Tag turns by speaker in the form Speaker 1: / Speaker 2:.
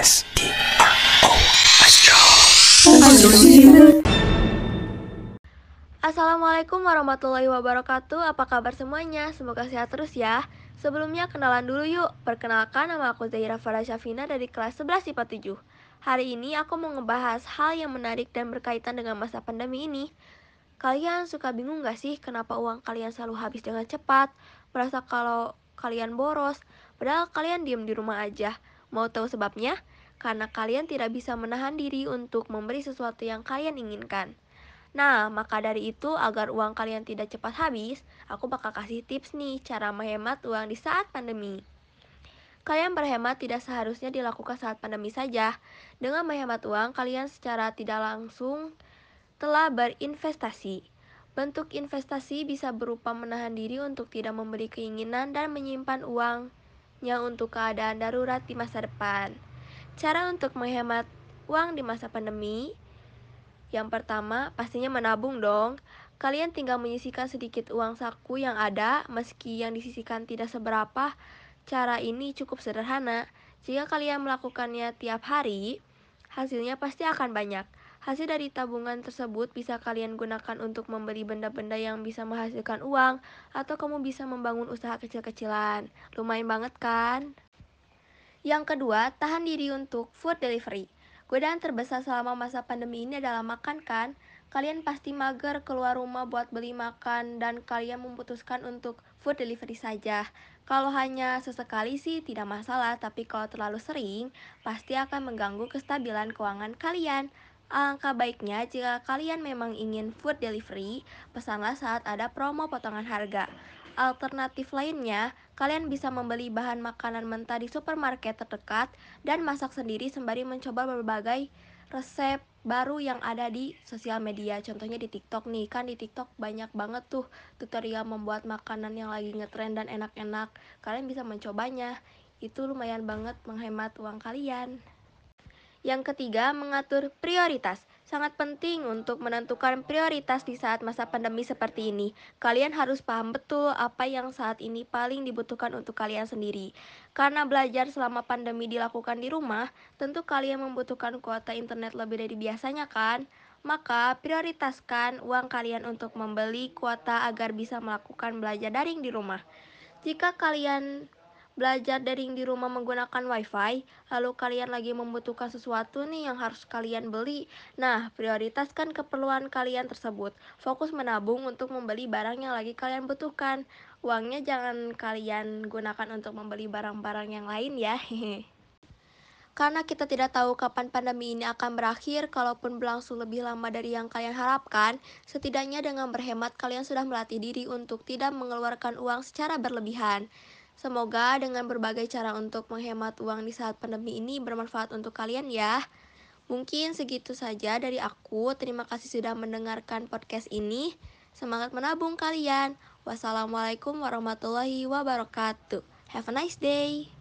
Speaker 1: S T R O Astro.
Speaker 2: Assalamualaikum warahmatullahi wabarakatuh Apa kabar semuanya? Semoga sehat terus ya Sebelumnya kenalan dulu yuk Perkenalkan nama aku Zahira Farah Syafina dari kelas 11 IPA 7 Hari ini aku mau ngebahas hal yang menarik dan berkaitan dengan masa pandemi ini Kalian suka bingung gak sih kenapa uang kalian selalu habis dengan cepat? Merasa kalau kalian boros Padahal kalian diem di rumah aja Mau tahu sebabnya? Karena kalian tidak bisa menahan diri untuk memberi sesuatu yang kalian inginkan Nah, maka dari itu agar uang kalian tidak cepat habis, aku bakal kasih tips nih cara menghemat uang di saat pandemi. Kalian berhemat tidak seharusnya dilakukan saat pandemi saja. Dengan menghemat uang, kalian secara tidak langsung telah berinvestasi. Bentuk investasi bisa berupa menahan diri untuk tidak membeli keinginan dan menyimpan uangnya untuk keadaan darurat di masa depan. Cara untuk menghemat uang di masa pandemi yang pertama, pastinya menabung dong. Kalian tinggal menyisihkan sedikit uang saku yang ada, meski yang disisihkan tidak seberapa. Cara ini cukup sederhana. Jika kalian melakukannya tiap hari, hasilnya pasti akan banyak. Hasil dari tabungan tersebut bisa kalian gunakan untuk membeli benda-benda yang bisa menghasilkan uang, atau kamu bisa membangun usaha kecil-kecilan. Lumayan banget kan? Yang kedua, tahan diri untuk food delivery. Godaan terbesar selama masa pandemi ini adalah makan kan? Kalian pasti mager keluar rumah buat beli makan dan kalian memutuskan untuk food delivery saja. Kalau hanya sesekali sih tidak masalah, tapi kalau terlalu sering, pasti akan mengganggu kestabilan keuangan kalian. Alangkah baiknya jika kalian memang ingin food delivery, pesanlah saat ada promo potongan harga. Alternatif lainnya, kalian bisa membeli bahan makanan mentah di supermarket terdekat dan masak sendiri sembari mencoba berbagai resep baru yang ada di sosial media. Contohnya di TikTok nih, kan di TikTok banyak banget tuh tutorial membuat makanan yang lagi ngetren dan enak-enak. Kalian bisa mencobanya. Itu lumayan banget menghemat uang kalian. Yang ketiga, mengatur prioritas. Sangat penting untuk menentukan prioritas di saat masa pandemi seperti ini. Kalian harus paham betul apa yang saat ini paling dibutuhkan untuk kalian sendiri. Karena belajar selama pandemi dilakukan di rumah, tentu kalian membutuhkan kuota internet lebih dari biasanya kan? Maka prioritaskan uang kalian untuk membeli kuota agar bisa melakukan belajar daring di rumah. Jika kalian belajar daring di rumah menggunakan wifi, lalu kalian lagi membutuhkan sesuatu nih yang harus kalian beli. Nah, prioritaskan keperluan kalian tersebut. Fokus menabung untuk membeli barang yang lagi kalian butuhkan. Uangnya jangan kalian gunakan untuk membeli barang-barang yang lain ya. Karena kita tidak tahu kapan pandemi ini akan berakhir, kalaupun berlangsung lebih lama dari yang kalian harapkan, setidaknya dengan berhemat kalian sudah melatih diri untuk tidak mengeluarkan uang secara berlebihan. Semoga dengan berbagai cara untuk menghemat uang di saat pandemi ini bermanfaat untuk kalian ya. Mungkin segitu saja dari aku. Terima kasih sudah mendengarkan podcast ini. Semangat menabung kalian. Wassalamualaikum warahmatullahi wabarakatuh. Have a nice day.